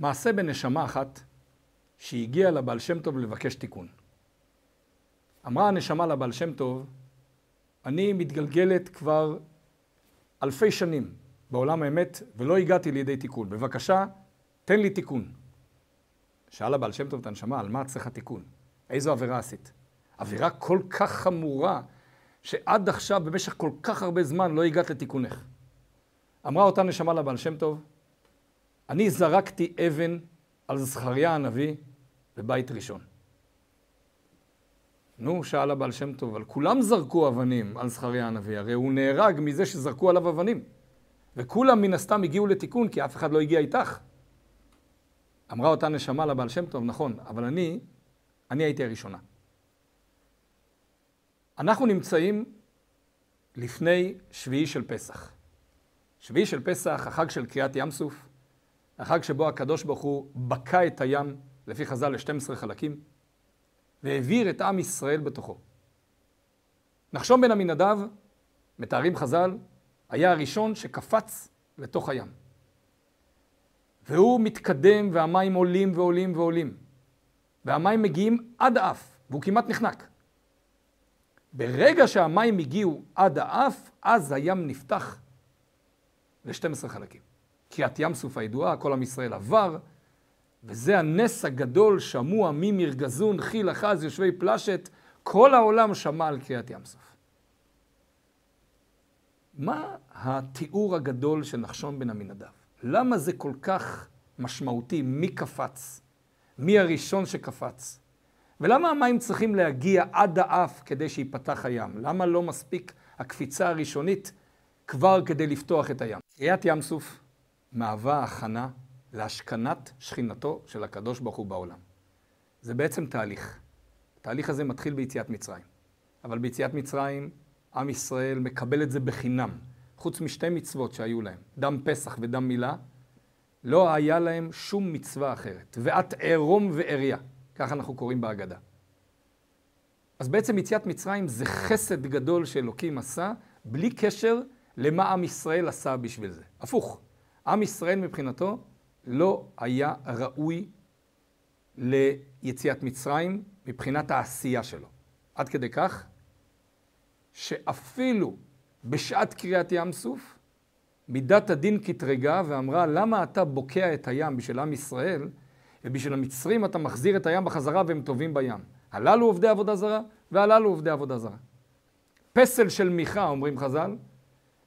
מעשה בנשמה אחת שהגיעה לבעל שם טוב לבקש תיקון. אמרה הנשמה לבעל שם טוב, אני מתגלגלת כבר אלפי שנים בעולם האמת ולא הגעתי לידי תיקון. בבקשה, תן לי תיקון. שאל הבעל שם טוב את הנשמה, על מה צריך התיקון? איזו עבירה עשית? עבירה כל כך חמורה, שעד עכשיו, במשך כל כך הרבה זמן, לא הגעת לתיקונך. אמרה אותה נשמה לבעל שם טוב, אני זרקתי אבן על זכריה הנביא בבית ראשון. נו, שאל הבעל שם טוב, אבל כולם זרקו אבנים על זכריה הנביא, הרי הוא נהרג מזה שזרקו עליו אבנים. וכולם מן הסתם הגיעו לתיקון, כי אף אחד לא הגיע איתך. אמרה אותה נשמה לבעל שם טוב, נכון, אבל אני, אני הייתי הראשונה. אנחנו נמצאים לפני שביעי של פסח. שביעי של פסח, החג של קריאת ים סוף, החג שבו הקדוש ברוך הוא בקע את הים, לפי חז"ל, ל-12 חלקים, והעביר את עם ישראל בתוכו. נחשון בן עמינדב, מתארים חז"ל, היה הראשון שקפץ לתוך הים. והוא מתקדם והמים עולים ועולים ועולים. והמים מגיעים עד האף, והוא כמעט נחנק. ברגע שהמים הגיעו עד האף, אז הים נפתח ל-12 חלקים. קריאת ים סוף הידועה, כל עם ישראל עבר, וזה הנס הגדול, שמוע ממרגזון, חיל אחז, יושבי פלשת, כל העולם שמע על קריאת ים סוף. מה התיאור הגדול של נחשון בן עמינדב? למה זה כל כך משמעותי? מי קפץ? מי הראשון שקפץ? ולמה המים צריכים להגיע עד האף כדי שיפתח הים? למה לא מספיק הקפיצה הראשונית כבר כדי לפתוח את הים? קריאת ים סוף מהווה הכנה להשכנת שכינתו של הקדוש ברוך הוא בעולם. זה בעצם תהליך. התהליך הזה מתחיל ביציאת מצרים. אבל ביציאת מצרים, עם ישראל מקבל את זה בחינם. חוץ משתי מצוות שהיו להם, דם פסח ודם מילה, לא היה להם שום מצווה אחרת. ואת ערום ועריה, ככה אנחנו קוראים בהגדה. אז בעצם יציאת מצרים זה חסד גדול שאלוקים עשה, בלי קשר למה עם ישראל עשה בשביל זה. הפוך, עם ישראל מבחינתו לא היה ראוי ליציאת מצרים מבחינת העשייה שלו. עד כדי כך שאפילו בשעת קריאת ים סוף, מידת הדין קטרגה ואמרה, למה אתה בוקע את הים בשביל עם ישראל, ובשביל המצרים אתה מחזיר את הים בחזרה והם טובים בים. הללו עובדי עבודה זרה, והללו עובדי עבודה זרה. פסל של מיכה, אומרים חז"ל,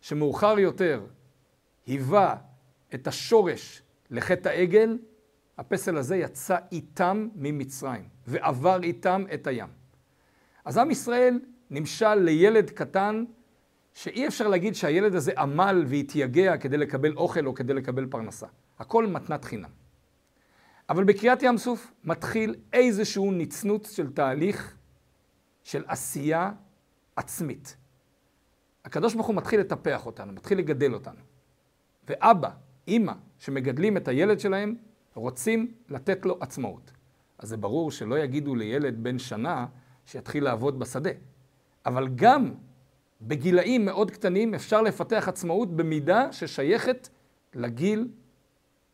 שמאוחר יותר היווה את השורש לחטא העגל, הפסל הזה יצא איתם ממצרים, ועבר איתם את הים. אז עם ישראל נמשל לילד קטן, שאי אפשר להגיד שהילד הזה עמל והתייגע כדי לקבל אוכל או כדי לקבל פרנסה. הכל מתנת חינם. אבל בקריאת ים סוף מתחיל איזשהו נצנוץ של תהליך של עשייה עצמית. הקדוש ברוך הוא מתחיל לטפח אותנו, מתחיל לגדל אותנו. ואבא, אימא, שמגדלים את הילד שלהם, רוצים לתת לו עצמאות. אז זה ברור שלא יגידו לילד בן שנה שיתחיל לעבוד בשדה. אבל גם בגילאים מאוד קטנים אפשר לפתח עצמאות במידה ששייכת לגיל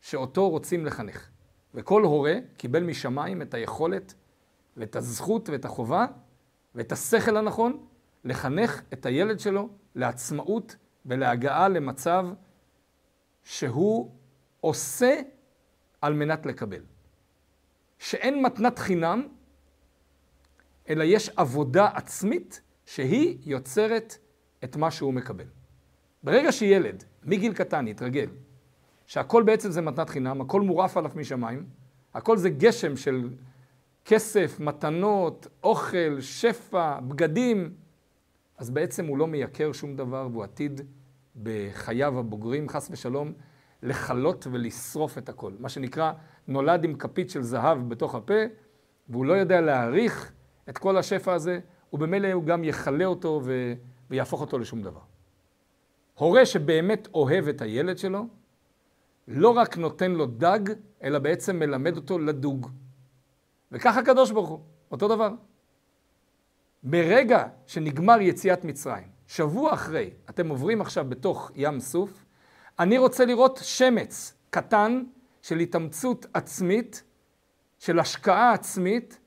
שאותו רוצים לחנך. וכל הורה קיבל משמיים את היכולת ואת הזכות ואת החובה ואת השכל הנכון לחנך את הילד שלו לעצמאות ולהגעה למצב שהוא עושה על מנת לקבל. שאין מתנת חינם, אלא יש עבודה עצמית שהיא יוצרת את מה שהוא מקבל. ברגע שילד, מגיל קטן, יתרגל, שהכל בעצם זה מתנת חינם, הכל מורף עליו משמיים, הכל זה גשם של כסף, מתנות, אוכל, שפע, בגדים, אז בעצם הוא לא מייקר שום דבר והוא עתיד בחייו הבוגרים, חס ושלום, לכלות ולשרוף את הכל. מה שנקרא, נולד עם כפית של זהב בתוך הפה, והוא לא יודע להעריך את כל השפע הזה, ובמילא הוא גם יכלה אותו ו... ויהפוך אותו לשום דבר. הורה שבאמת אוהב את הילד שלו, לא רק נותן לו דג, אלא בעצם מלמד אותו לדוג. וככה הקדוש ברוך הוא, אותו דבר. ברגע שנגמר יציאת מצרים, שבוע אחרי, אתם עוברים עכשיו בתוך ים סוף, אני רוצה לראות שמץ קטן של התאמצות עצמית, של השקעה עצמית,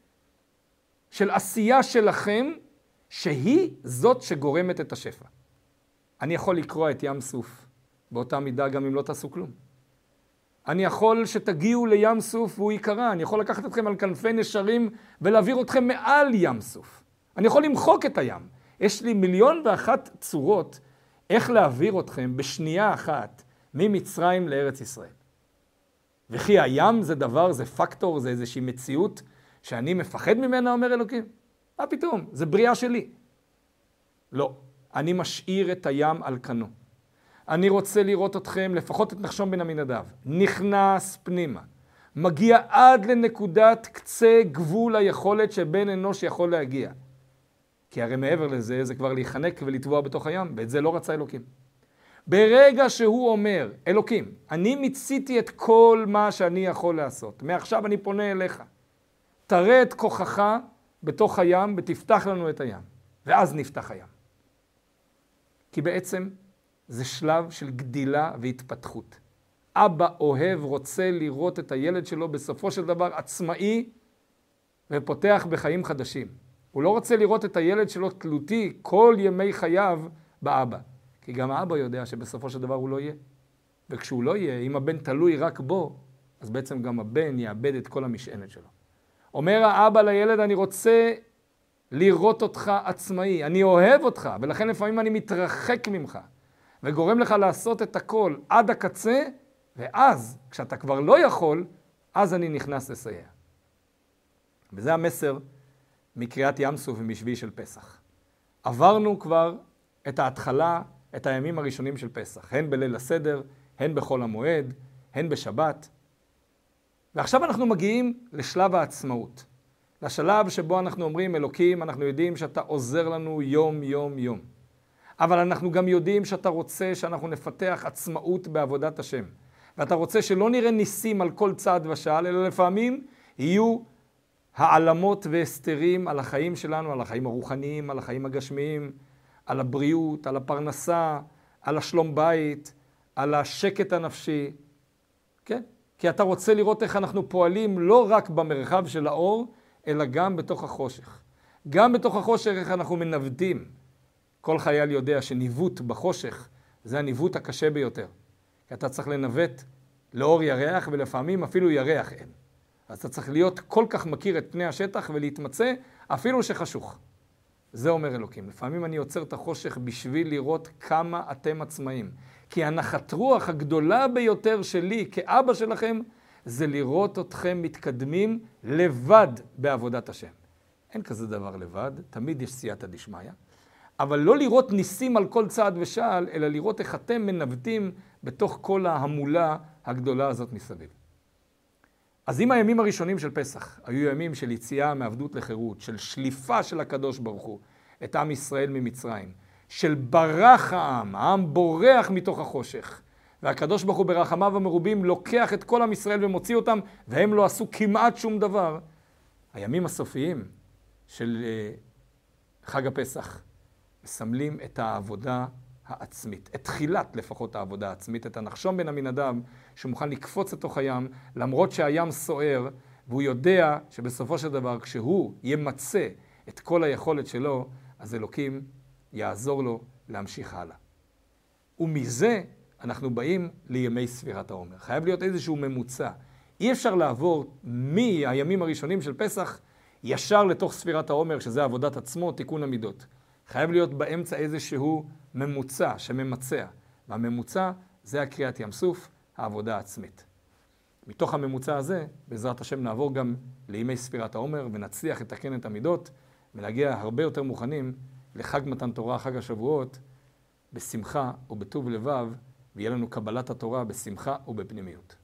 של עשייה שלכם, שהיא זאת שגורמת את השפע. אני יכול לקרוע את ים סוף באותה מידה גם אם לא תעשו כלום. אני יכול שתגיעו לים סוף והוא ייקרע, אני יכול לקחת אתכם על כנפי נשרים ולהעביר אתכם מעל ים סוף. אני יכול למחוק את הים. יש לי מיליון ואחת צורות איך להעביר אתכם בשנייה אחת ממצרים לארץ ישראל. וכי הים זה דבר, זה פקטור, זה איזושהי מציאות שאני מפחד ממנה, אומר אלוקים? מה פתאום? זה בריאה שלי. לא, אני משאיר את הים על כנו. אני רוצה לראות אתכם, לפחות את נחשון בן עמינדב, נכנס פנימה, מגיע עד לנקודת קצה גבול היכולת שבן אנוש יכול להגיע. כי הרי מעבר לזה, זה כבר להיחנק ולטבוע בתוך הים, ואת זה לא רצה אלוקים. ברגע שהוא אומר, אלוקים, אני מיציתי את כל מה שאני יכול לעשות, מעכשיו אני פונה אליך, תראה את כוחך בתוך הים ותפתח לנו את הים, ואז נפתח הים. כי בעצם זה שלב של גדילה והתפתחות. אבא אוהב, רוצה לראות את הילד שלו בסופו של דבר עצמאי ופותח בחיים חדשים. הוא לא רוצה לראות את הילד שלו תלותי כל ימי חייו באבא. כי גם האבא יודע שבסופו של דבר הוא לא יהיה. וכשהוא לא יהיה, אם הבן תלוי רק בו, אז בעצם גם הבן יאבד את כל המשענת שלו. אומר האבא לילד, אני רוצה לראות אותך עצמאי, אני אוהב אותך, ולכן לפעמים אני מתרחק ממך, וגורם לך לעשות את הכל עד הקצה, ואז, כשאתה כבר לא יכול, אז אני נכנס לסייע. וזה המסר מקריאת ים סוף ומשביעי של פסח. עברנו כבר את ההתחלה, את הימים הראשונים של פסח, הן בליל הסדר, הן בחול המועד, הן בשבת. ועכשיו אנחנו מגיעים לשלב העצמאות. לשלב שבו אנחנו אומרים, אלוקים, אנחנו יודעים שאתה עוזר לנו יום, יום, יום. אבל אנחנו גם יודעים שאתה רוצה שאנחנו נפתח עצמאות בעבודת השם. ואתה רוצה שלא נראה ניסים על כל צעד ושעל, אלא לפעמים יהיו העלמות והסתרים על החיים שלנו, על החיים הרוחניים, על החיים הגשמיים, על הבריאות, על הפרנסה, על השלום בית, על השקט הנפשי. כן? כי אתה רוצה לראות איך אנחנו פועלים לא רק במרחב של האור, אלא גם בתוך החושך. גם בתוך החושך איך אנחנו מנווטים. כל חייל יודע שניווט בחושך זה הניווט הקשה ביותר. כי אתה צריך לנווט לאור ירח, ולפעמים אפילו ירח אין. אז אתה צריך להיות כל כך מכיר את פני השטח ולהתמצא אפילו שחשוך. זה אומר אלוקים. לפעמים אני עוצר את החושך בשביל לראות כמה אתם עצמאים. כי הנחת רוח הגדולה ביותר שלי כאבא שלכם זה לראות אתכם מתקדמים לבד בעבודת השם. אין כזה דבר לבד, תמיד יש סייעתא דשמיא, אבל לא לראות ניסים על כל צעד ושעל, אלא לראות איך אתם מנווטים בתוך כל ההמולה הגדולה הזאת מסביב. אז אם הימים הראשונים של פסח היו ימים של יציאה מעבדות לחירות, של שליפה של הקדוש ברוך הוא את עם ישראל ממצרים, של ברח העם, העם בורח מתוך החושך, והקדוש ברוך הוא ברחמיו המרובים לוקח את כל עם ישראל ומוציא אותם, והם לא עשו כמעט שום דבר. הימים הסופיים של אה, חג הפסח מסמלים את העבודה העצמית, את תחילת לפחות העבודה העצמית, את הנחשון בן עמינדב שמוכן לקפוץ לתוך הים, למרות שהים סוער, והוא יודע שבסופו של דבר כשהוא ימצה את כל היכולת שלו, אז אלוקים יעזור לו להמשיך הלאה. ומזה אנחנו באים לימי ספירת העומר. חייב להיות איזשהו ממוצע. אי אפשר לעבור מהימים הראשונים של פסח ישר לתוך ספירת העומר, שזה עבודת עצמו, תיקון המידות. חייב להיות באמצע איזשהו ממוצע שממצע. והממוצע זה הקריאת ים סוף, העבודה העצמית. מתוך הממוצע הזה, בעזרת השם נעבור גם לימי ספירת העומר ונצליח לתקן את המידות ולהגיע הרבה יותר מוכנים לחג מתן תורה, חג השבועות, בשמחה ובטוב לבב, ויהיה לנו קבלת התורה בשמחה ובפנימיות.